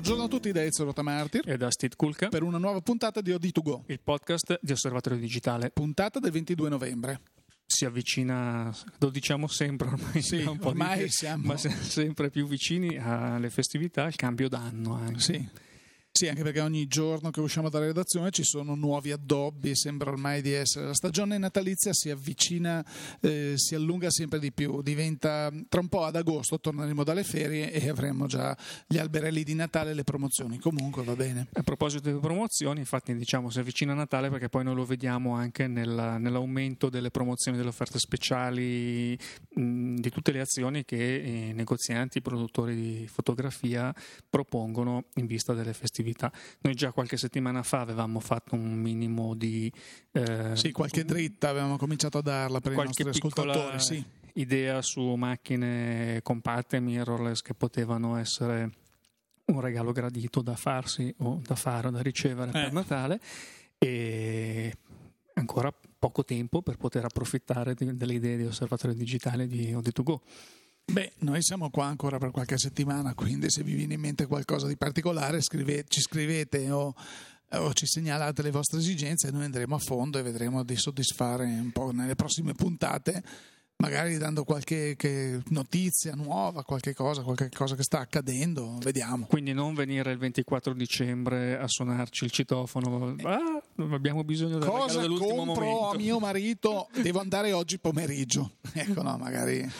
Buongiorno a tutti da Ezio Rotamartir e da Steve Kulka per una nuova puntata di OD2Go, il podcast di Osservatorio Digitale. puntata del 22 novembre. Si avvicina, lo diciamo sempre ormai, Sì, ormai di siamo- ma siamo sempre più vicini alle festività, al cambio d'anno anche. Sì. Sì, anche perché ogni giorno che usciamo dalla redazione ci sono nuovi addobbi, sembra ormai di essere. La stagione natalizia si avvicina, eh, si allunga sempre di più, diventa tra un po' ad agosto torneremo dalle ferie e avremo già gli alberelli di Natale e le promozioni. Comunque va bene. A proposito delle promozioni, infatti diciamo si avvicina Natale perché poi noi lo vediamo anche nella- nell'aumento delle promozioni, delle offerte speciali, mh, di tutte le azioni che i negozianti, i produttori di fotografia propongono in vista delle festività. Noi già qualche settimana fa avevamo fatto un minimo di... eh, Sì, qualche dritta avevamo cominciato a darla per i nostri ascoltatori. Sì. idea su macchine compatte, mirrorless che potevano essere un regalo gradito da farsi o da fare o da ricevere Eh. per Natale e ancora poco tempo per poter approfittare di- delle idee di osservatorio digitale di OD2Go. Beh, noi siamo qua ancora per qualche settimana, quindi se vi viene in mente qualcosa di particolare scrive- ci scrivete o, o ci segnalate le vostre esigenze e noi andremo a fondo e vedremo di soddisfare un po' nelle prossime puntate, magari dando qualche che- notizia nuova, qualche cosa, qualche cosa che sta accadendo, vediamo. Quindi non venire il 24 dicembre a suonarci il citofono. Ah, abbiamo bisogno del regalo Cosa dell'ultimo compro momento. a mio marito? Devo andare oggi pomeriggio. Ecco, no, magari...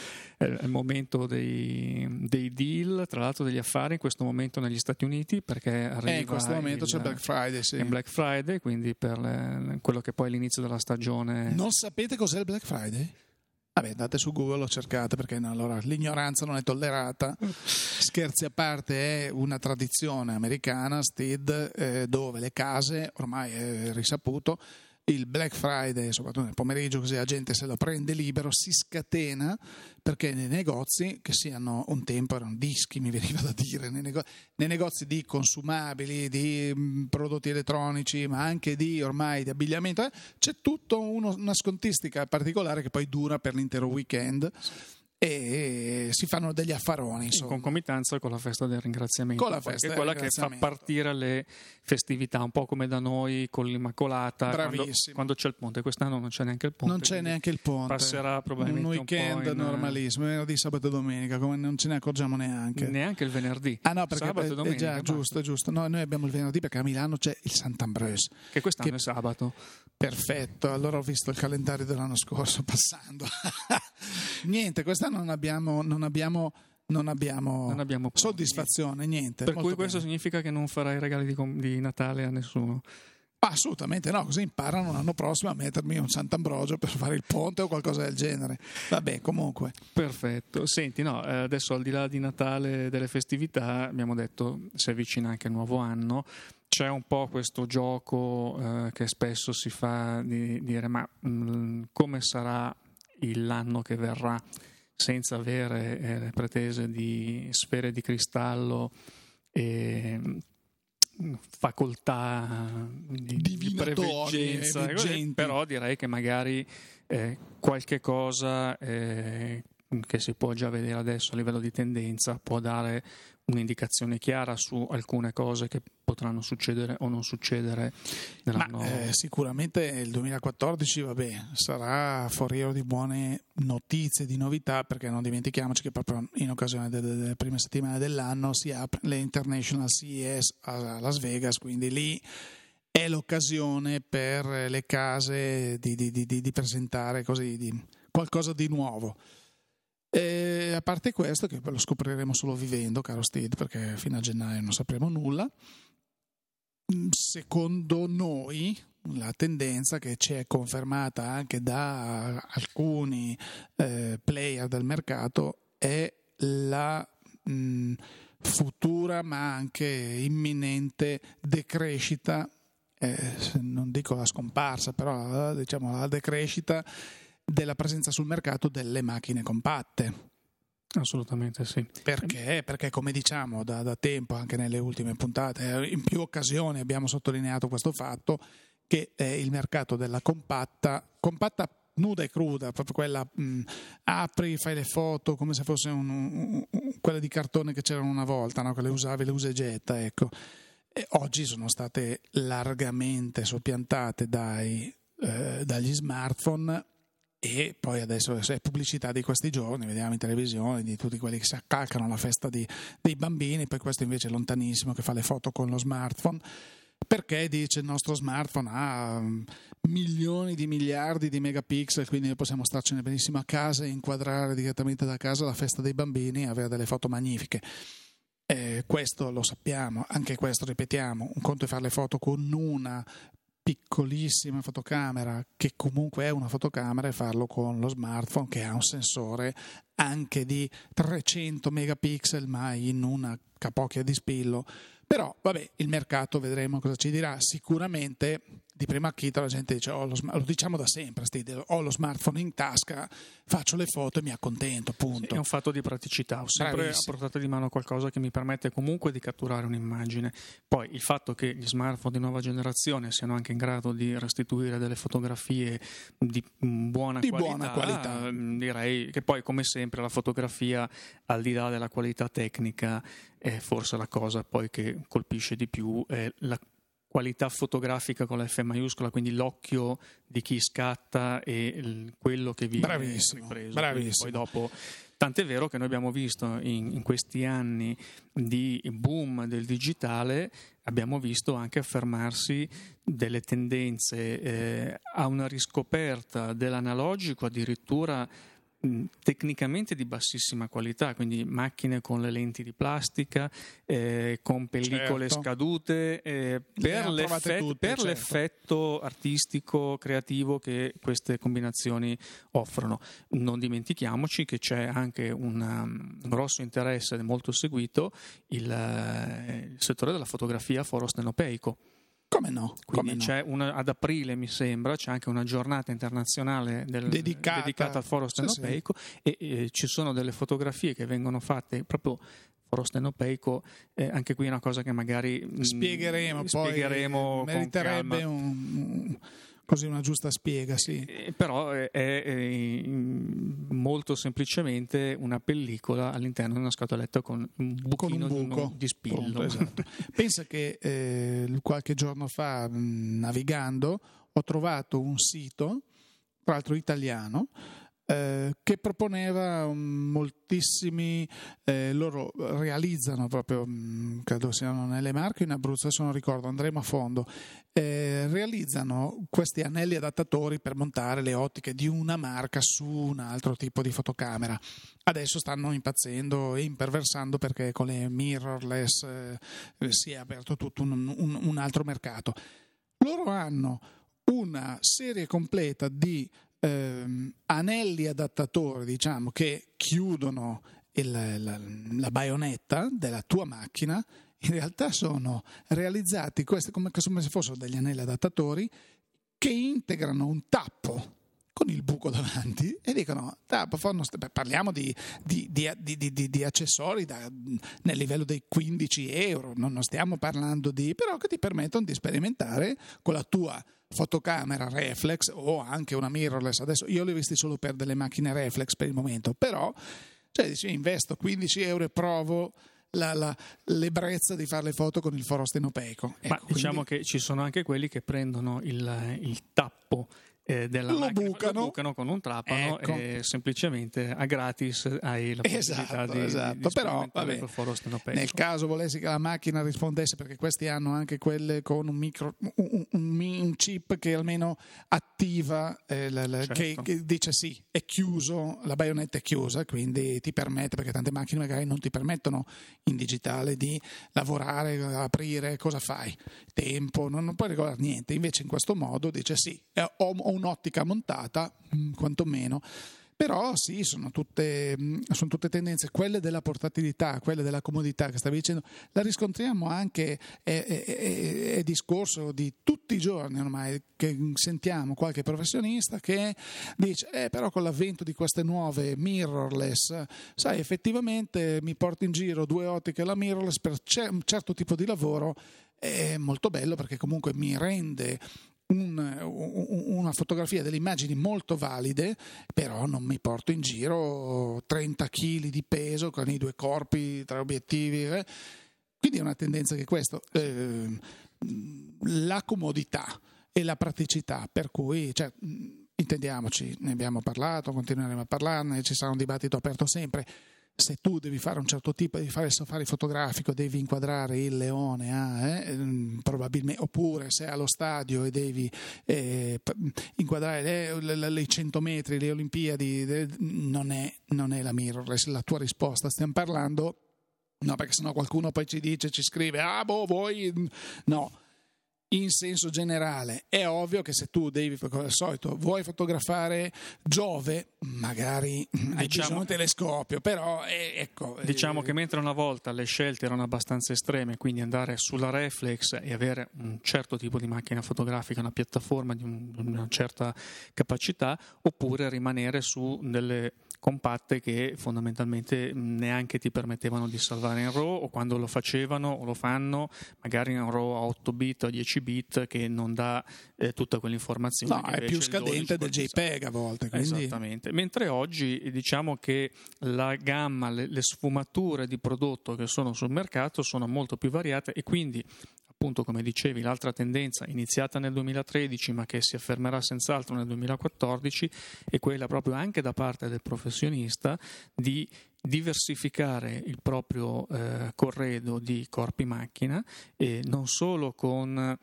È il momento dei, dei deal, tra l'altro degli affari, in questo momento negli Stati Uniti, perché arriva Eh, in questo momento il, c'è Black Friday, sì. è Black Friday, quindi per le- quello che poi è l'inizio della stagione. Non sapete cos'è il Black Friday? Vabbè, andate su Google, lo cercate perché no, allora, l'ignoranza non è tollerata. Scherzi a parte, è una tradizione americana, Steed, eh, dove le case, ormai è risaputo, il Black Friday, soprattutto nel pomeriggio, così la gente se lo prende libero, si scatena perché nei negozi, che siano un tempo erano dischi, mi veniva da dire, nei, nego- nei negozi di consumabili, di mh, prodotti elettronici, ma anche di ormai di abbigliamento, eh, c'è tutta una scontistica particolare che poi dura per l'intero weekend e si fanno degli affaroni. in Insomma. concomitanza con la festa del ringraziamento, Con la festa che è del quella che fa partire le festività, un po' come da noi con l'Immacolata, quando, quando c'è il ponte. Quest'anno non c'è neanche il ponte. Non c'è neanche il ponte. Passerà probabilmente un un weekend in- normalissimo, venerdì, sabato e domenica, come non ce ne accorgiamo neanche. Neanche il venerdì. Ah no, perché Sabato e eh, domenica, già, giusto, giusto. No, noi abbiamo il venerdì perché a Milano c'è il Sant'Ambrose. Che quest'anno che- è sabato. Perfetto, allora ho visto il calendario dell'anno scorso passando. niente, quest'anno non abbiamo, non abbiamo, non abbiamo, Non abbiamo soddisfazione, niente. Per cui questo bene. significa che non farai regali di, di Natale a nessuno. Assolutamente no, così imparano l'anno prossimo a mettermi un Sant'Ambrogio per fare il ponte o qualcosa del genere. Vabbè, comunque. Perfetto. Senti, no, eh, adesso al di là di Natale e delle festività, abbiamo detto si avvicina anche il nuovo anno. C'è un po' questo gioco eh, che spesso si fa di dire ma mh, come sarà l'anno che verrà senza avere eh, le pretese di sfere di cristallo e mh, facoltà di, di preveggenza, però direi che magari eh, qualche cosa eh, che si può già vedere adesso a livello di tendenza può dare un'indicazione chiara su alcune cose che potranno succedere o non succedere Ma nell'anno eh, sicuramente il 2014 vabbè, sarà foriero di buone notizie, di novità, perché non dimentichiamoci che proprio in occasione delle, delle prime settimane dell'anno si apre le International CES a Las Vegas, quindi lì è l'occasione per le case di, di- di- di- di presentare così di- qualcosa di nuovo. E a parte questo, che lo scopriremo solo vivendo, caro Steve, perché fino a gennaio non sapremo nulla. Mm, Secondo noi, la tendenza che ci è confermata anche da alcuni eh, player del mercato è la mh, futura ma anche imminente decrescita, eh, non dico la scomparsa, però diciamo la decrescita della presenza sul mercato delle macchine compatte. assolutamente sì Perché? Perché come diciamo da, da tempo, anche nelle ultime puntate, in più occasioni abbiamo sottolineato questo fatto che eh, il mercato della compatta, compatta nuda e cruda, proprio quella mh, apri, fai le foto come se fosse un, un, un, quelle di cartone che c'erano una volta, no? che le usavi, le usa e getta, ecco. E oggi sono state largamente soppiantate dai, eh, dagli smartphone e poi adesso è pubblicità di questi giorni, vediamo in televisione di tutti quelli che si accalcano alla festa di, dei bambini, poi questo invece è lontanissimo che fa le foto con lo smartphone perché dice il nostro smartphone ha mm, milioni di miliardi di megapixel, quindi noi possiamo starcene benissimo a casa e inquadrare direttamente da casa la festa dei bambini e avere delle foto magnifiche. Eh, questo lo sappiamo, anche questo ripetiamo, un conto è fare le foto con una piccolissima fotocamera che comunque è una fotocamera e farlo con lo smartphone che ha un sensore anche di 300 megapixel ma in una capocchia di spillo. Però vabbè il mercato vedremo cosa ci dirà. Sicuramente di prima acchito la gente dice oh, lo, lo, diciamo da sempre ho lo smartphone in tasca faccio le foto e mi accontento punto sì, è un fatto di praticità ho sempre Bravissimo. a portata di mano qualcosa che mi permette comunque di catturare un'immagine poi il fatto che gli smartphone di nuova generazione siano anche in grado di restituire delle fotografie di buona di qualità, buona qualità. direi che poi come sempre la fotografia al di là della qualità tecnica è forse la cosa poi che colpisce di più è la qualità fotografica con la F maiuscola, quindi l'occhio di chi scatta e quello che viene bravissimo, ripreso. Bravissimo. Poi dopo, tant'è vero che noi abbiamo visto in, in, questi anni di boom del digitale, abbiamo visto anche affermarsi delle tendenze eh, a una riscoperta dell'analogico addirittura tecnicamente di bassissima qualità, quindi macchine con le lenti di plastica, eh, con pellicole certo. scadute, eh, per, l'effetto, tutte, per certo. l'effetto artistico, creativo che queste combinazioni offrono. Non dimentichiamoci che c'è anche una, un grosso interesse molto seguito il, eh, il settore della fotografia forostenopeico come no? Quindi come c'è una, ad aprile, mi sembra, c'è anche una giornata internazionale del, dedicata. dedicata. al foro stenopeico sì, sì. E, e, ci sono delle fotografie che vengono fatte proprio foro stenopeico, eh, anche qui è una cosa che magari spiegheremo, mh, spiegheremo poi meriterebbe un, un così una giusta spiega, sì. Eh, però è, è, molto semplicemente una pellicola all'interno di una scatoletta con un buchino con un buco. di spillo. Pronto, esatto. Pensa che eh, qualche giorno fa, navigando, ho trovato un sito, tra l'altro italiano, eh, che proponeva um, moltissimi, eh, loro realizzano proprio, um, credo siano nelle Marche in Abruzzo, adesso non ricordo, andremo a fondo, eh, realizzano questi anelli adattatori per montare le ottiche di una marca su un altro tipo di fotocamera. Adesso stanno impazzendo e imperversando perché con le mirrorless eh, si è aperto tutto un, un, un altro mercato. Loro hanno una serie completa di ehm, anelli adattatori, diciamo, che chiudono il, la, la baionetta della tua macchina, in realtà sono realizzati questi come, come se fossero degli anelli adattatori che integrano un tappo con il buco davanti e dicono tappo, parliamo di, di, di, di accessori da, nel livello dei 15 euro non stiamo parlando di però che ti permettono di sperimentare con la tua fotocamera reflex o anche una mirrorless. Adesso io li ho visti solo per delle macchine reflex per il momento, però cioè, dici, investo 15 euro e provo la, la, l'ebbrezza di fare le foto con il foro stenopeico. Ecco, Ma diciamo quindi... che ci sono anche quelli che prendono il, il tappo eh, della lo macchina, bucano. lo bucano con un trapano ecco. e semplicemente a gratis hai la possibilità esatto, di, esatto. di però vabbè, nel caso volessi che la macchina rispondesse perché questi hanno anche quelle con un, micro, un, un, un chip che almeno attiva eh, la, la, certo. che, che, dice sì è chiuso la baionetta è chiusa quindi ti permette perché tante macchine magari non ti permettono in digitale di lavorare aprire cosa fai tempo non, non puoi regolare niente invece in questo modo dice sì ho, ho un'ottica montata, mm, quantomeno. Però sì, sono tutte, mm, sono tutte, tendenze, quelle della portatilità, quelle della comodità che stavi dicendo, la riscontriamo anche, è, è, è, discorso di tutti i giorni ormai, che sentiamo qualche professionista che dice, eh, però con l'avvento di queste nuove mirrorless, sai, effettivamente mi porto in giro due ottiche alla mirrorless per un certo tipo di lavoro, è molto bello perché comunque mi rende un, una fotografia delle immagini molto valide, però non mi porto in giro 30 kg di peso con i due corpi, tre obiettivi. Eh. Quindi è una tendenza che questo, eh, la comodità e la praticità, per cui cioè, intendiamoci, ne abbiamo parlato, continueremo a parlarne, ci sarà un dibattito aperto sempre se tu devi fare un certo tipo di fare safari fotografico, devi inquadrare il leone, ah, eh, mm, probabilmente, oppure se allo stadio e devi eh, inquadrare le, le, le, 100 metri, le Olimpiadi, le, non, è, non è la mirrorless la tua risposta. Stiamo parlando, no, perché sennò qualcuno poi ci dice, ci scrive, ah, boh, voi, no in senso generale. È ovvio che se tu devi, come al solito, vuoi fotografare Giove, magari diciamo, hai un telescopio, però eh, ecco. Eh, diciamo eh, che mentre una volta le scelte erano abbastanza estreme, quindi andare sulla reflex e avere un certo tipo di macchina fotografica, una piattaforma di una certa capacità, oppure rimanere su delle compatte che fondamentalmente mm, neanche ti permettevano di salvare in RAW o quando lo facevano o lo fanno magari in RAW a 8 bit o 10 16 bit che non dà eh, tutta quell'informazione. No, è più scadente del JPEG a volte. Quindi... Esattamente. Mentre oggi diciamo che la gamma, le, le sfumature di prodotto che sono sul mercato sono molto più variate e quindi appunto come dicevi l'altra tendenza iniziata nel 2013 ma che si affermerà senz'altro nel 2014 è quella proprio anche da parte del professionista di diversificare il proprio eh, corredo di corpi macchina e non solo con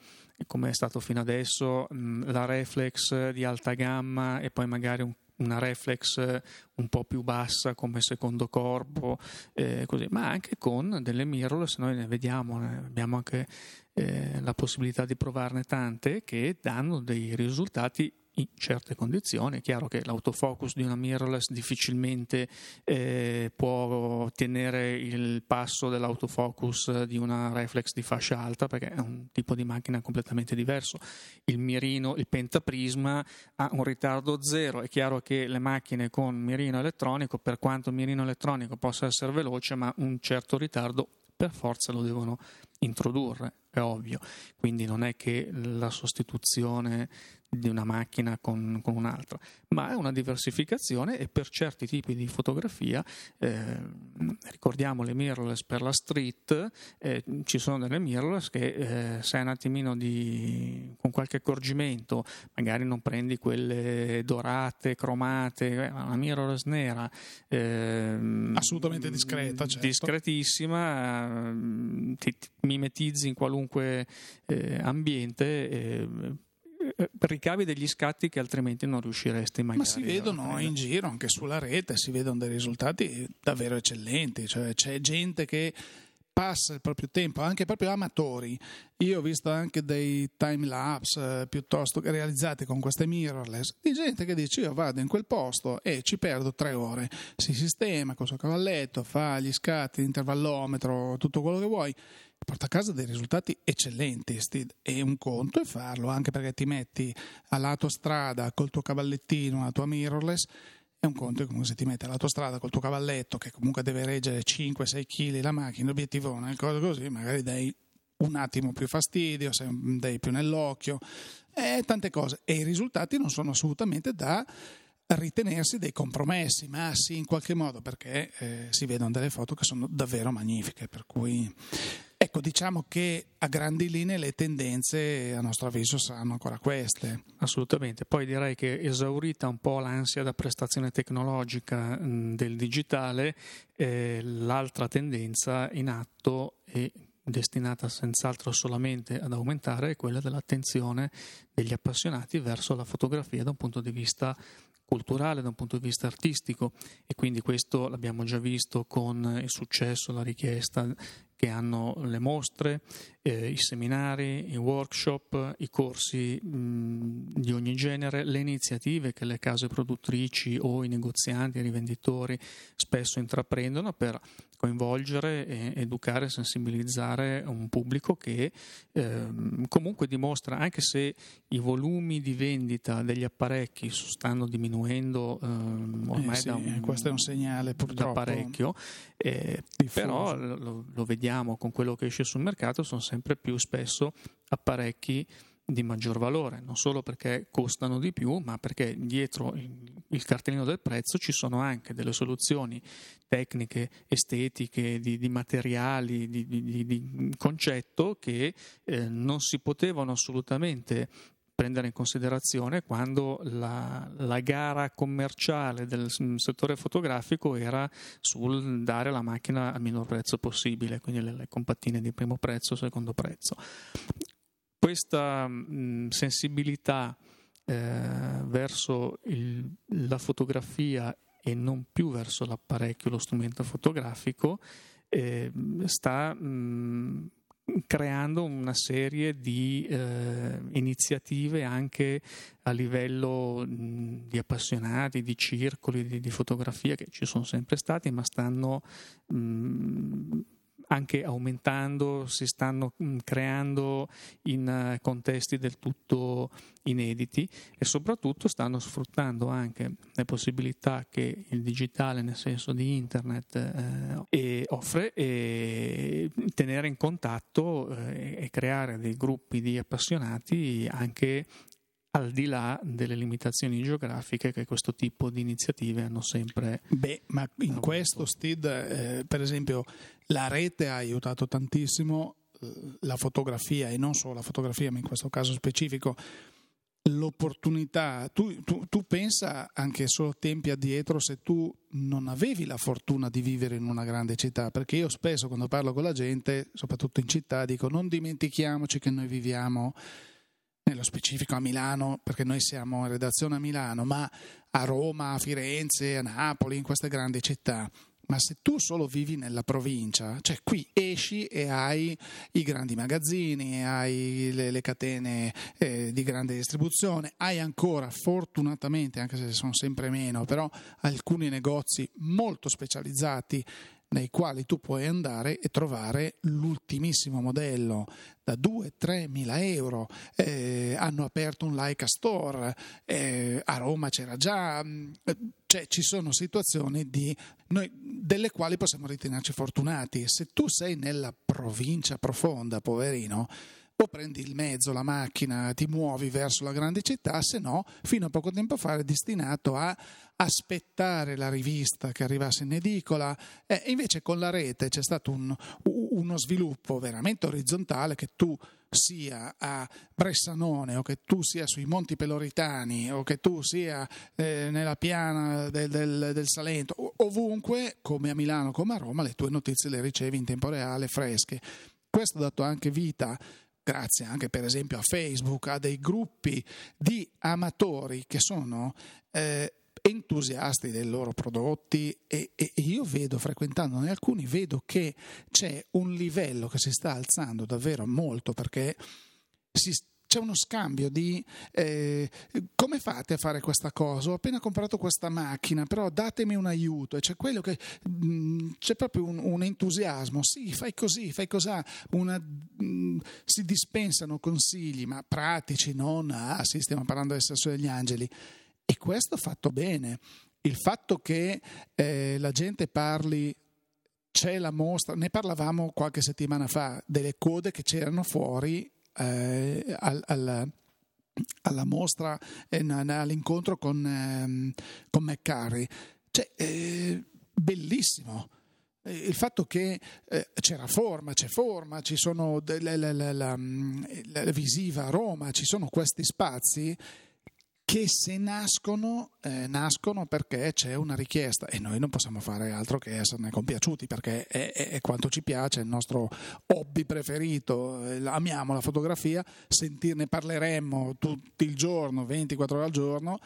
come è stato fino adesso mh, la reflex di alta gamma e poi magari un una reflex un po' più bassa come secondo corpo, eh, così. ma anche con delle mirrorless, noi ne vediamo, abbiamo anche eh, la possibilità di provarne tante che danno dei risultati in certe condizioni. È chiaro che l'autofocus di una mirrorless difficilmente eh, può tenere il passo dell'autofocus di una reflex di fascia alta perché è un tipo di macchina completamente diverso. Il mirino, il pentaprisma ha un ritardo zero. È chiaro che le macchine con mirino elettronico, per quanto mirino elettronico possa essere veloce, ma un certo ritardo per forza lo devono introdurre, è ovvio. Quindi non è che la sostituzione di una macchina con, con, un'altra, ma è una diversificazione e per certi tipi di fotografia, eh, ricordiamo le mirrorless per la street, eh, ci sono delle mirrorless che eh, se un attimino di, con qualche accorgimento, magari non prendi quelle dorate, cromate, eh, una mirrorless nera, ehm, assolutamente discreta, certo. discretissima, ti, ti mimetizzi in qualunque eh, ambiente eh, ricavi degli scatti che altrimenti non riusciresti mai a Ma si vedono in giro, anche sulla rete, si vedono dei risultati davvero eccellenti, cioè c'è gente che passa il proprio tempo, anche proprio amatori. Io ho visto anche dei time lapse eh, piuttosto realizzati con queste mirrorless di gente che dice io vado in quel posto e ci perdo tre ore, si sistema col suo cavalletto, fa gli scatti, l'intervallometro, tutto quello che vuoi porta a casa dei risultati eccellenti e un conto è farlo anche perché ti metti a lato strada col tuo cavallettino, la tua mirrorless è un conto come se ti metti a lato strada col tuo cavalletto che comunque deve reggere 5-6 kg la macchina, l'obiettivone, cose così, magari dai un attimo più fastidio, dai più nell'occhio, e tante cose. E i risultati non sono assolutamente da ritenersi dei compromessi, ma sì in qualche modo perché eh, si vedono delle foto che sono davvero magnifiche, per cui Ecco, diciamo che a grandi linee le tendenze, a nostro avviso, saranno ancora queste. Assolutamente. Poi direi che esaurita un po' l'ansia da prestazione tecnologica del digitale, eh, l'altra tendenza in atto e destinata senz'altro solamente ad aumentare è quella dell'attenzione degli appassionati verso la fotografia da un punto di vista culturale, da un punto di vista artistico e quindi questo l'abbiamo già visto con il successo, la richiesta che hanno le mostre, eh, i seminari, i workshop, i corsi mh, di ogni genere, le iniziative che le case produttrici o i negozianti, i rivenditori spesso intraprendono per coinvolgere, e educare, sensibilizzare un pubblico che eh, comunque dimostra, anche se i volumi di vendita degli apparecchi stanno diminuendo eh, ormai eh sì, da un, questo è un segnale purtroppo. da parecchio, eh, però lo, lo, vediamo con quello che esce sul mercato, sono sempre più spesso apparecchi di maggior valore, non solo perché costano di più, ma perché dietro il, cartellino del prezzo ci sono anche delle soluzioni tecniche, estetiche, di, di materiali, di, di, di, concetto che eh, non si potevano assolutamente prendere in considerazione quando la, la, gara commerciale del settore fotografico era sul dare la macchina al minor prezzo possibile, quindi le, le compattine di primo prezzo, secondo prezzo. Questa mh, sensibilità eh, verso il, la fotografia e non più verso l'apparecchio, lo strumento fotografico, eh, sta mh, creando una serie di eh, iniziative anche a livello mh, di appassionati, di circoli di, di, fotografia che ci sono sempre stati, ma stanno anche aumentando, si stanno mm, creando in eh, contesti del tutto inediti e soprattutto stanno sfruttando anche le possibilità che il digitale, nel senso di internet, eh, offre e tenere in contatto eh, e creare dei gruppi di appassionati anche al di là delle limitazioni geografiche che questo tipo di iniziative hanno sempre. Beh, ma in avuto. questo, Stid, eh, per esempio, la rete ha aiutato tantissimo eh, la fotografia e non solo la fotografia, ma in questo caso specifico. L'opportunità, tu, tu, tu pensa anche solo tempi addietro se tu non avevi la fortuna di vivere in una grande città, perché io spesso quando parlo con la gente, soprattutto in città, dico non dimentichiamoci che noi viviamo nello specifico a Milano, perché noi siamo in redazione a Milano, ma a Roma, a Firenze, a Napoli, in queste grandi città. Ma se tu solo vivi nella provincia, cioè qui esci e hai i grandi magazzini, hai le, le catene eh, di grande distribuzione, hai ancora fortunatamente, anche se sono sempre meno, però alcuni negozi molto specializzati nei quali tu puoi andare e trovare l'ultimissimo modello da 2-3 mila euro. Eh, hanno aperto un Leica Store, eh, a Roma c'era già, mm, cioè ci sono situazioni di, noi, delle quali possiamo ritenerci fortunati. Se tu sei nella provincia profonda, poverino, o prendi il mezzo, la macchina, ti muovi verso la grande città, se no, fino a poco tempo fa era destinato a aspettare la rivista che arrivasse in edicola. E invece con la rete c'è stato un, uno sviluppo veramente orizzontale che tu sia a Bressanone o che tu sia sui Monti Peloritani o che tu sia eh, nella piana del, del, del, Salento, ovunque, come a Milano, come a Roma, le tue notizie le ricevi in tempo reale, fresche. Questo ha dato anche vita grazie anche per esempio a Facebook, a dei gruppi di amatori che sono eh, entusiasti dei loro prodotti e, e, io vedo, frequentandone alcuni, vedo che c'è un livello che si sta alzando davvero molto perché si sta c'è uno scambio di eh, come fate a fare questa cosa? Ho appena comprato questa macchina, però datemi un aiuto. c'è quello che mh, mm, c'è proprio un, un, entusiasmo. Sì, fai così, fai così. Una, mh, mm, si dispensano consigli, ma pratici, non ah, sì, stiamo parlando del sesso degli angeli. E questo fatto bene. Il fatto che eh, la gente parli c'è la mostra, ne parlavamo qualche settimana fa, delle code che c'erano fuori eh, al, al, alla mostra, eh, all'incontro con, eh, con McCarry. Cioè, eh, bellissimo il fatto che eh, c'era forma, c'è forma, ci sono la, la, la, visiva a Roma, ci sono questi spazi che se nascono, eh, nascono perché c'è una richiesta. E noi non possiamo fare altro che esserne compiaciuti perché è, è, è quanto ci piace, è il nostro hobby preferito, eh, amiamo la fotografia, sentirne parleremmo tutto il giorno, 24 ore al giorno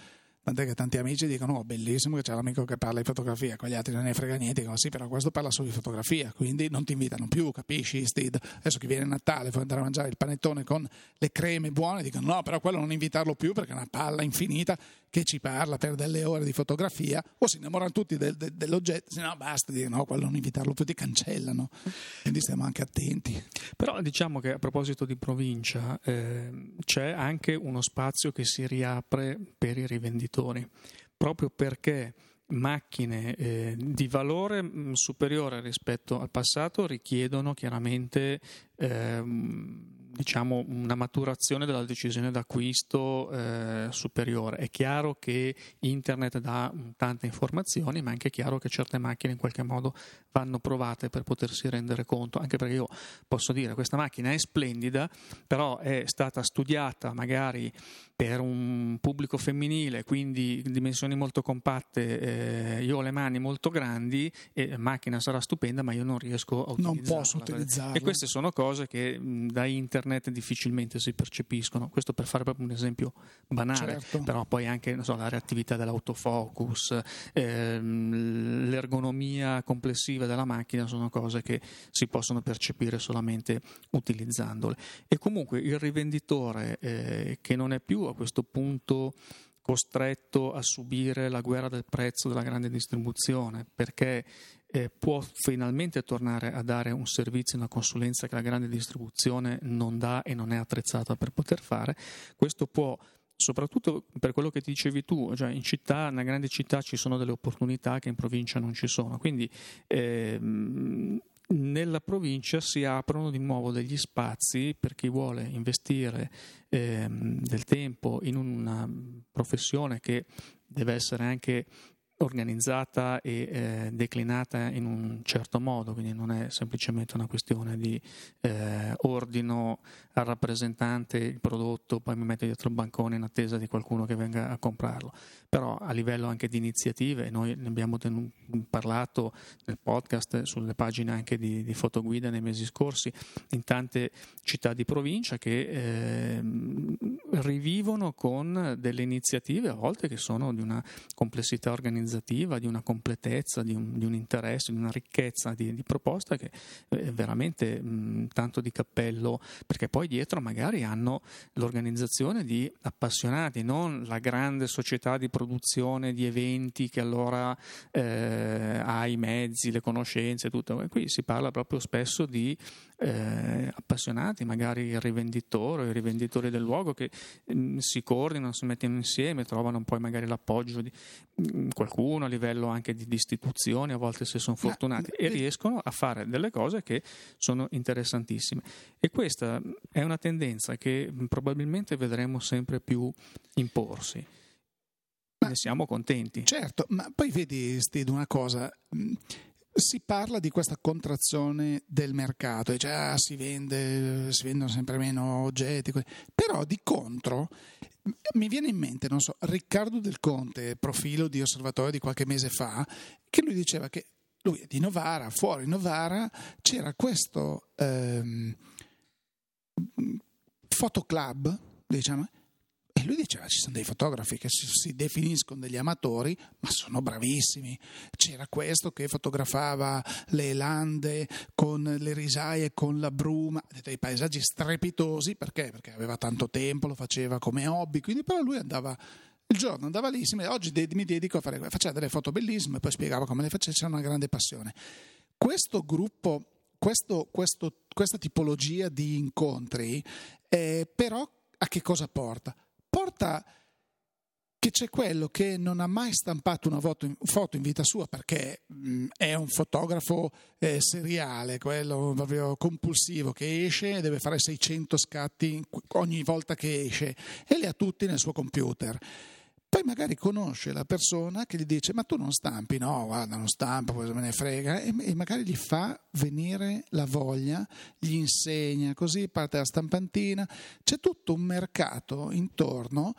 Tant'è che tanti amici dicono: Oh, bellissimo che c'è l'amico che parla di fotografia, quegli altri non ne frega niente. Dicono: Sì, però questo parla solo di fotografia, quindi non ti invitano più, capisci? Steve? Adesso che viene Natale, vuoi andare a mangiare il panettone con le creme buone, dicono: No, però quello non invitarlo più perché è una palla infinita che ci parla per delle ore di fotografia. O si innamorano tutti del, del, dell'oggetto, se no basta, dicono: No, quello non invitarlo più, ti cancellano. Quindi stiamo anche attenti. Però diciamo che a proposito di provincia, eh, c'è anche uno spazio che si riapre per i rivenditori investitori, proprio perché macchine eh, di valore mh, mm, superiore rispetto al passato richiedono chiaramente eh, diciamo una maturazione della decisione d'acquisto eh, superiore. È chiaro che internet dà tante informazioni, ma è anche chiaro che certe macchine in qualche modo vanno provate per potersi rendere conto, anche perché io posso dire questa macchina è splendida, però è stata studiata magari per un pubblico femminile, quindi dimensioni molto compatte, eh, io ho le mani molto grandi e la macchina sarà stupenda, ma io non riesco a utilizzarla. Non posso utilizzarla. E queste sono cose che da internet difficilmente si percepiscono. Questo per fare proprio un esempio banale, certo. però poi anche so, la reattività dell'autofocus, ehm, l'ergonomia complessiva della macchina sono cose che si possono percepire solamente utilizzandole. E comunque il rivenditore eh, che non è più a questo punto costretto a subire la guerra del prezzo della grande distribuzione perché eh, può finalmente tornare a dare un servizio, una consulenza che la grande distribuzione non dà e non è attrezzata per poter fare. Questo può soprattutto per quello che ti dicevi tu, cioè in città, nella grande città ci sono delle opportunità che in provincia non ci sono, quindi ehm, nella provincia si aprono di nuovo degli spazi per chi vuole investire ehm, del tempo in una professione che deve essere anche organizzata e eh, declinata in un certo modo, quindi non è semplicemente una questione di eh, ordino al rappresentante il prodotto, poi mi metto dietro il bancone in attesa di qualcuno che venga a comprarlo. Però a livello anche di iniziative, noi ne abbiamo ten- parlato nel podcast, sulle pagine anche di, di fotoguida nei mesi scorsi, in tante città di provincia che eh, rivivono con delle iniziative a volte che sono di una complessità organizzativa organizzativa, di una completezza, di un, di un interesse, di una ricchezza di, di proposta che è veramente mh, tanto di cappello, perché poi dietro magari hanno l'organizzazione di appassionati, non la grande società di produzione di eventi che allora eh, ha i mezzi, le conoscenze, tutto. Qui si parla proprio spesso di eh, appassionati, magari il rivenditore o i rivenditori del luogo che mh, si coordinano, si mettono insieme, trovano poi magari l'appoggio di mh, qualcuno qualcuno, a livello anche di, di istituzioni, a volte se sono fortunati, Ma, e riescono a fare delle cose che sono interessantissime. E questa è una tendenza che probabilmente vedremo sempre più imporsi. Ma, ne siamo contenti. Certo, ma poi vedi, Steve, una cosa si parla di questa contrazione del mercato, cioè ah, si, vende, si vendono sempre meno oggetti, però di contro mi viene in mente, non so, Riccardo Del Conte, profilo di osservatorio di qualche mese fa, che lui diceva che lui è di Novara, fuori Novara c'era questo ehm, fotoclub, diciamo, e lui diceva ci sono dei fotografi che si, definiscono degli amatori, ma sono bravissimi. C'era questo che fotografava le lande con le risaie, con la bruma, dei paesaggi strepitosi, perché? Perché aveva tanto tempo, lo faceva come hobby, quindi però lui andava il giorno andava lì, oggi mi dedico a fare, faceva delle foto bellissime, poi spiegava come le faceva, c'era una grande passione. Questo gruppo, questo, questo, questa tipologia di incontri, eh, però a che cosa porta? Porta che c'è quello che non ha mai stampato una foto in vita sua perché mh, è un fotografo eh, seriale, quello proprio compulsivo che esce e deve fare 600 scatti ogni volta che esce e li ha tutti nel suo computer. Poi magari conosce la persona che gli dice ma tu non stampi, no guarda non stampo, poi me ne frega e, e magari gli fa venire la voglia, gli insegna, così parte la stampantina, c'è tutto un mercato intorno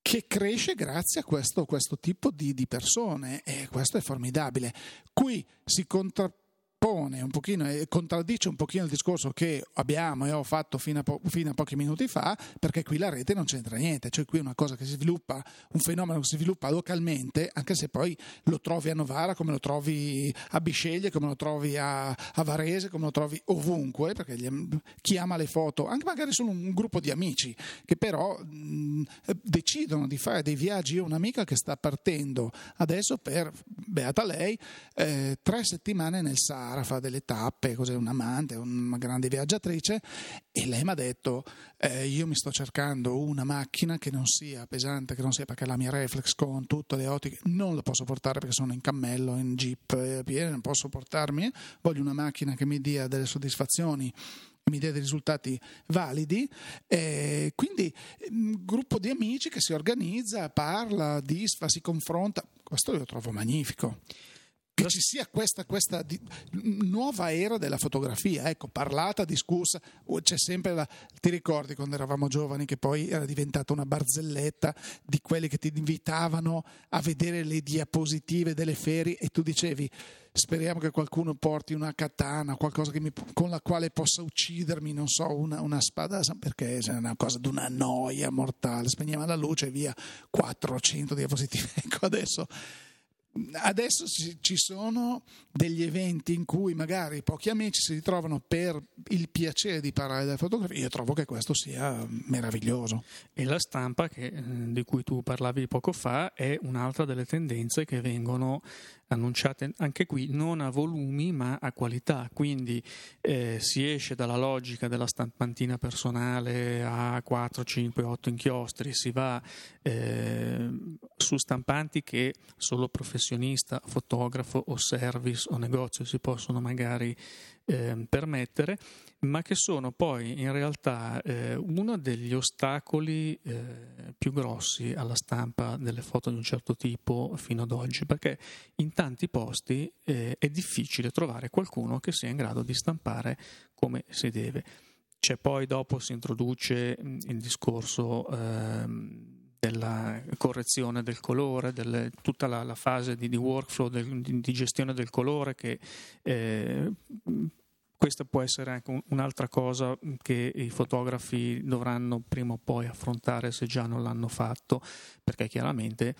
che cresce grazie a questo, questo tipo di, di, persone e questo è formidabile. Qui si contrappone pone un pochino e contraddice un pochino il discorso che abbiamo e ho fatto fino a, po- fino a, pochi minuti fa, perché qui la rete non c'entra niente, cioè qui è una cosa che si sviluppa, un fenomeno che si sviluppa localmente, anche se poi lo trovi a Novara, come lo trovi a Bisceglie, come lo trovi a, a Varese, come lo trovi ovunque, perché gli, chi ama le foto, anche magari sono un gruppo di amici che però mh, decidono di fare dei viaggi. Io ho un'amica che sta partendo adesso per, beata lei, eh, tre settimane nel Sahara Sahara, fa delle tappe, cos'è un amante, una grande viaggiatrice e lei mi ha detto eh, io mi sto cercando una macchina che non sia pesante, che non sia perché la mia reflex con tutte le ottiche non la posso portare perché sono in cammello, in jeep, eh, non posso portarmi, voglio una macchina che mi dia delle soddisfazioni mi dia dei risultati validi. Eh, quindi un gruppo di amici che si organizza, parla, disfa, si confronta. Questo io lo trovo magnifico che ci sia questa, questa di, nuova era della fotografia, ecco, parlata, discussa, c'è sempre la, ti ricordi quando eravamo giovani che poi era diventata una barzelletta di quelli che ti invitavano a vedere le diapositive delle ferie e tu dicevi speriamo che qualcuno porti una katana, qualcosa mi, con la quale possa uccidermi, non so, una, una spada, perché è una cosa di una noia mortale, spegniamo la luce e via 400 diapositive, ecco adesso adesso ci sono degli eventi in cui magari pochi amici si ritrovano per il piacere di parlare della fotografia. Io trovo che questo sia meraviglioso. E la stampa, che, eh, di cui tu parlavi poco fa, è un'altra delle tendenze che vengono annunciate anche qui non a volumi ma a qualità, quindi eh, si esce dalla logica della stampantina personale a 4, 5, 8 inchiostri, si va eh, su stampanti che solo professionista, fotografo o service o negozio si possono magari eh, permettere, ma che sono poi in realtà eh, uno degli ostacoli eh, più grossi alla stampa delle foto di un certo tipo fino ad oggi, perché in tanti posti eh, è difficile trovare qualcuno che sia in grado di stampare come si deve. C'è poi dopo si introduce il discorso ehm, della correzione del colore, delle, tutta la, la, fase di, di workflow, del, di, di, gestione del colore che eh, questa può essere anche un'altra cosa che i fotografi dovranno prima o poi affrontare se già non l'hanno fatto, perché chiaramente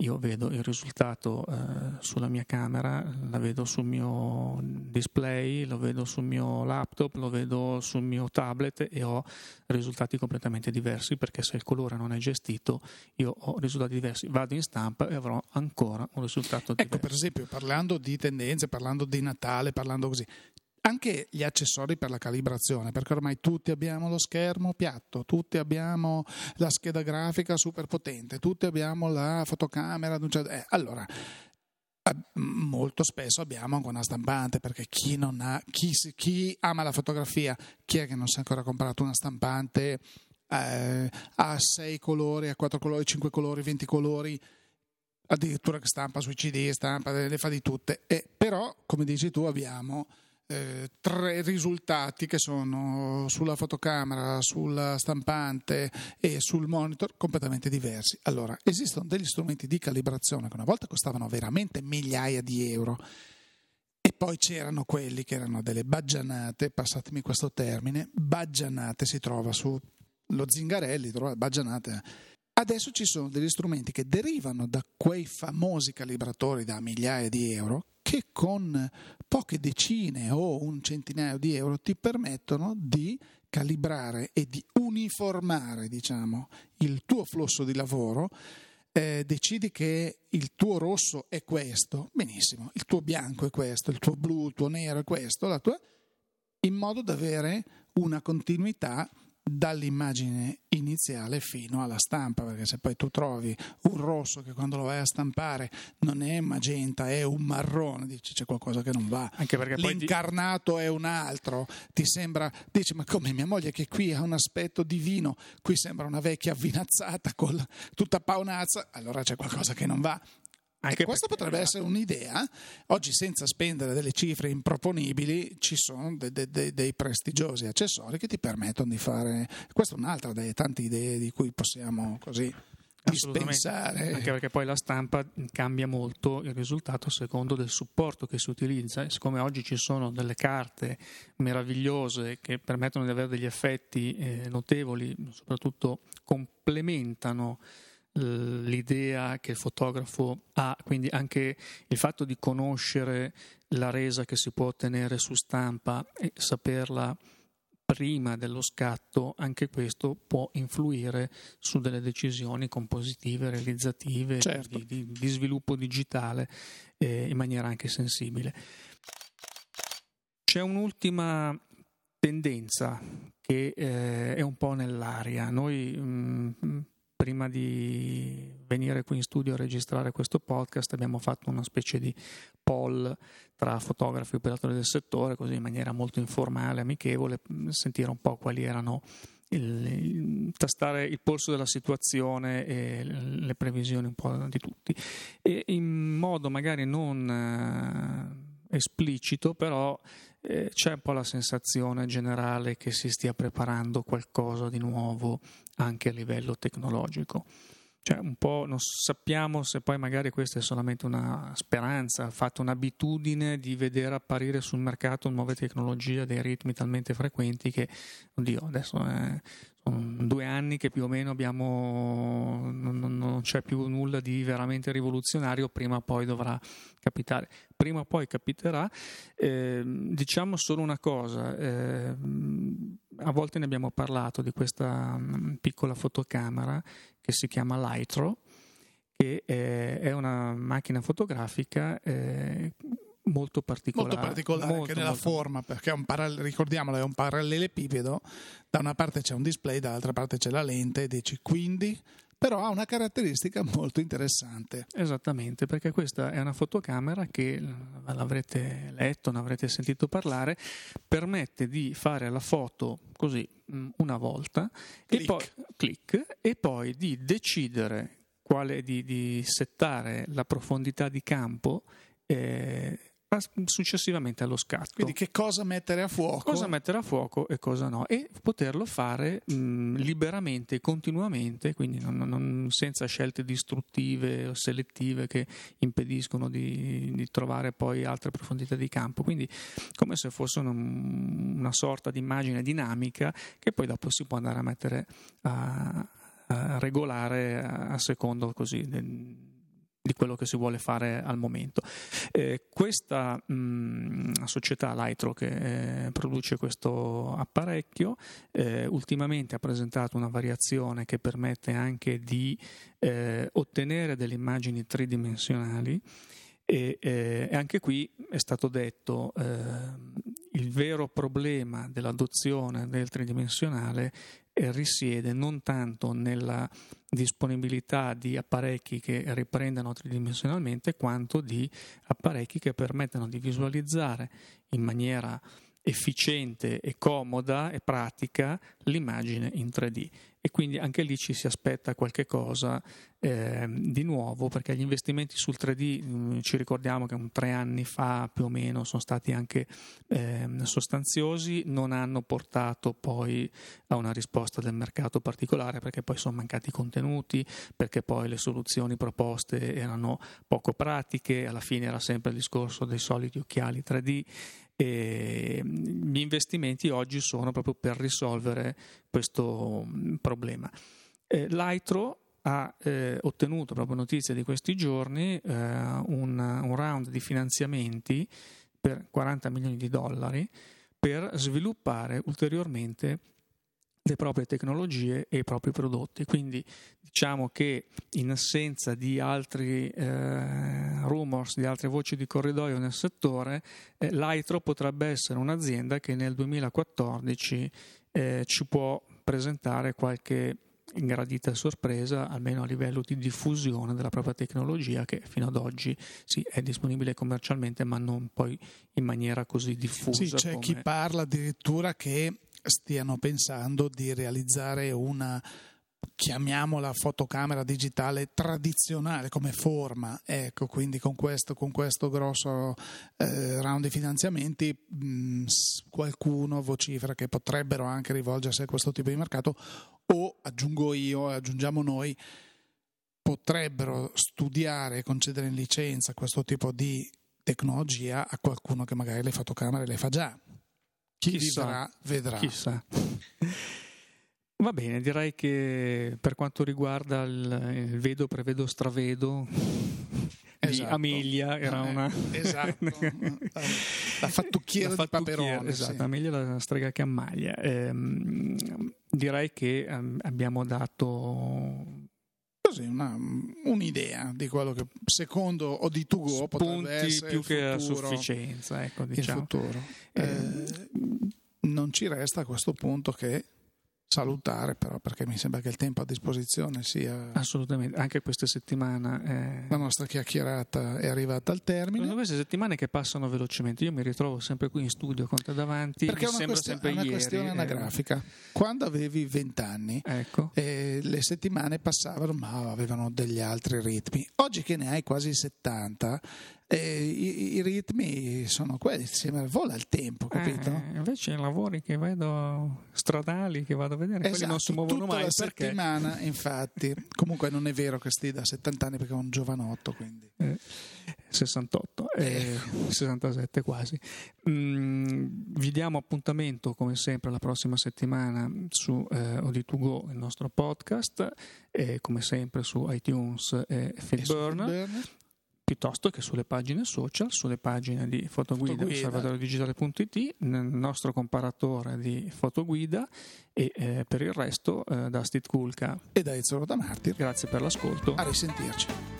io vedo il risultato eh, sulla mia camera, la vedo sul mio display, lo vedo sul mio laptop, lo vedo sul mio tablet e ho risultati completamente diversi perché se il colore non è gestito io ho risultati diversi. Vado in stampa e avrò ancora un risultato ecco, diverso. Ecco, per esempio, parlando di tendenze, parlando di Natale, parlando così, anche gli accessori per la calibrazione, perché ormai tutti abbiamo lo schermo piatto, tutti abbiamo la scheda grafica super potente, tutti abbiamo la fotocamera. Eh, allora, molto spesso abbiamo anche una stampante perché chi, ha, chi, chi, ama la fotografia, chi è che non si è ancora comprato una stampante eh, a 6 colori, a 4 colori, 5 colori, 20 colori, addirittura che stampa sui CD, stampa, le fa di tutte. E, però, come dici tu, abbiamo eh, tre risultati che sono sulla fotocamera, sulla stampante e sul monitor completamente diversi. Allora, esistono degli strumenti di calibrazione che una volta costavano veramente migliaia di euro e poi c'erano quelli che erano delle baggianate, passatemi questo termine, baggianate si trova su lo Zingarelli, trova baggianate. Adesso ci sono degli strumenti che derivano da quei famosi calibratori da migliaia di euro che con poche decine o un centinaio di euro ti permettono di calibrare e di uniformare diciamo, il tuo flusso di lavoro. Eh, decidi che il tuo rosso è questo, benissimo, il tuo bianco è questo, il tuo blu, il tuo nero è questo, tua... in modo da avere una continuità dall'immagine iniziale fino alla stampa, perché se poi tu trovi un rosso che quando lo vai a stampare non è magenta, è un marrone, dici c'è qualcosa che non va. Anche perché L'incarnato ti... è un altro, ti sembra, dici ma come mia moglie che qui ha un aspetto divino, qui sembra una vecchia avvinazzata, con tutta paonazza, allora c'è qualcosa che non va. Anche questa potrebbe essere un'idea. Oggi, senza spendere delle cifre improponibili, ci sono de, de, de, dei prestigiosi accessori che ti permettono di fare. Questa è un'altra delle tante idee di cui possiamo così dispensare. Anche perché poi la stampa cambia molto il risultato a secondo del supporto che si utilizza. E siccome oggi ci sono delle carte meravigliose che permettono di avere degli effetti eh, notevoli, soprattutto complementano l'idea che il fotografo ha, quindi anche il fatto di conoscere la resa che si può ottenere su stampa e saperla prima dello scatto, anche questo può influire su delle decisioni compositive, realizzative, certo. di, di, di, sviluppo digitale eh, in maniera anche sensibile. C'è un'ultima tendenza che eh, è un po' nell'aria. Noi mh, mm, prima di venire qui in studio a registrare questo podcast abbiamo fatto una specie di poll tra fotografi e operatori del settore, così in maniera molto informale, amichevole, sentire un po' quali erano il, il, tastare il polso della situazione e le previsioni un po' di tutti. E in modo magari non eh, esplicito però eh, c'è un po' la sensazione generale che si stia preparando qualcosa di nuovo anche a livello tecnologico cioè, un po' non sappiamo se poi magari questa è solamente una speranza, fatto un'abitudine di vedere apparire sul mercato nuove tecnologie a dei ritmi talmente frequenti che, oddio, adesso è, sono due anni che più o meno abbiamo, non, non, c'è più nulla di veramente rivoluzionario, prima o poi dovrà capitare. Prima o poi capiterà. Eh, diciamo solo una cosa, eh, a volte ne abbiamo parlato di questa mm, piccola fotocamera che si chiama Lightro, che è una macchina fotografica eh, molto particolare. Molto particolare molto, anche nella molto... forma, perché è un parall- ricordiamolo, è un parallelepipedo, da una parte c'è un display, dall'altra parte c'è la lente, dici quindi però ha una caratteristica molto interessante. Esattamente, perché questa è una fotocamera che l'avrete letto, ne avrete sentito parlare, permette di fare la foto così mm, una volta click. e poi, click, e poi di decidere quale di, di settare la profondità di campo eh, successivamente allo scatto. Quindi che cosa mettere a fuoco? Cosa mettere a fuoco e cosa no e poterlo fare mh, liberamente continuamente, quindi non, non, senza scelte distruttive o selettive che impediscono di, di, trovare poi altre profondità di campo. Quindi come se fosse un, una sorta di immagine dinamica che poi dopo si può andare a mettere a, a regolare a, a secondo così di quello che si vuole fare al momento. Eh, questa mh, società Lightro che eh, produce questo apparecchio eh, ultimamente ha presentato una variazione che permette anche di eh, ottenere delle immagini tridimensionali e, eh, anche qui è stato detto eh, il vero problema dell'adozione del tridimensionale risiede non tanto nella disponibilità di apparecchi che riprendano tridimensionalmente quanto di apparecchi che permettano di visualizzare in maniera efficiente e comoda e pratica l'immagine in 3D e quindi anche lì ci si aspetta qualche cosa eh, di nuovo perché gli investimenti sul 3D mh, mm, ci ricordiamo che un tre anni fa più o meno sono stati anche eh, sostanziosi non hanno portato poi a una risposta del mercato particolare perché poi sono mancati contenuti perché poi le soluzioni proposte erano poco pratiche alla fine era sempre il discorso dei soliti occhiali 3D e gli investimenti oggi sono proprio per risolvere questo mm, problema. L'Aitro ha eh, ottenuto proprio notizia di questi giorni eh, un, un, round di finanziamenti per 40 milioni di dollari per sviluppare ulteriormente le proprie tecnologie e i propri prodotti. Quindi diciamo che in assenza di altri eh, rumors, di altre voci di corridoio nel settore, eh, l'Aitro potrebbe essere un'azienda che nel 2014 eh, ci può presentare qualche ingradita sorpresa, almeno a livello di diffusione della propria tecnologia, che fino ad oggi sì, è disponibile commercialmente, ma non poi in maniera così diffusa. Sì, c'è come... chi parla addirittura che stiano pensando di realizzare una chiamiamola fotocamera digitale tradizionale come forma, ecco, quindi con questo, con questo grosso eh, round di finanziamenti mh, mm, qualcuno vocifera che potrebbero anche rivolgersi a questo tipo di mercato o, aggiungo io, aggiungiamo noi, potrebbero studiare e concedere in licenza questo tipo di tecnologia a qualcuno che magari le fotocamere le fa già. Chi Chissà. vivrà vedrà. Chissà. Va bene, direi che per quanto riguarda il, il vedo, prevedo, stravedo esatto. Amelia era eh, una esatto. la fattucchiera la di Paperone esatto, sì. Amelia la strega che ammaglia ehm, direi che ehm, abbiamo dato così una, un'idea di quello che secondo o di to go potrebbe essere più che a sufficienza ecco, diciamo. il futuro eh, eh, non ci resta a questo punto che salutare però perché mi sembra che il tempo a disposizione sia assolutamente anche questa settimana è... la nostra chiacchierata è arrivata al termine. Sono queste settimane che passano velocemente io mi ritrovo sempre qui in studio con te davanti perché è una, questione, è una ieri, questione eh... anagrafica. Quando avevi 20 anni ecco. eh, le settimane passavano ma avevano degli altri ritmi. Oggi che ne hai quasi 70 eh, i, i, ritmi sono quelli, sembra vola il tempo, capito? Eh, invece i lavori che vedo stradali, che vado a vedere, esatto, quelli non si muovono tutta mai. la perché... settimana, infatti. Comunque non è vero che stia da 70 anni perché è un giovanotto, quindi. Eh, 68, eh, 67 quasi. Mm, vi diamo appuntamento come sempre la prossima settimana su eh, OD2Go, il nostro podcast, e come sempre su iTunes e Feedburner piuttosto che sulle pagine social, sulle pagine di Fotoguida, Fotoguida. osservatoriodigitale.it, nel nostro comparatore di Fotoguida e eh, per il resto eh, da Steve Kulka e da Ezio da Martir. Grazie per l'ascolto. A risentirci.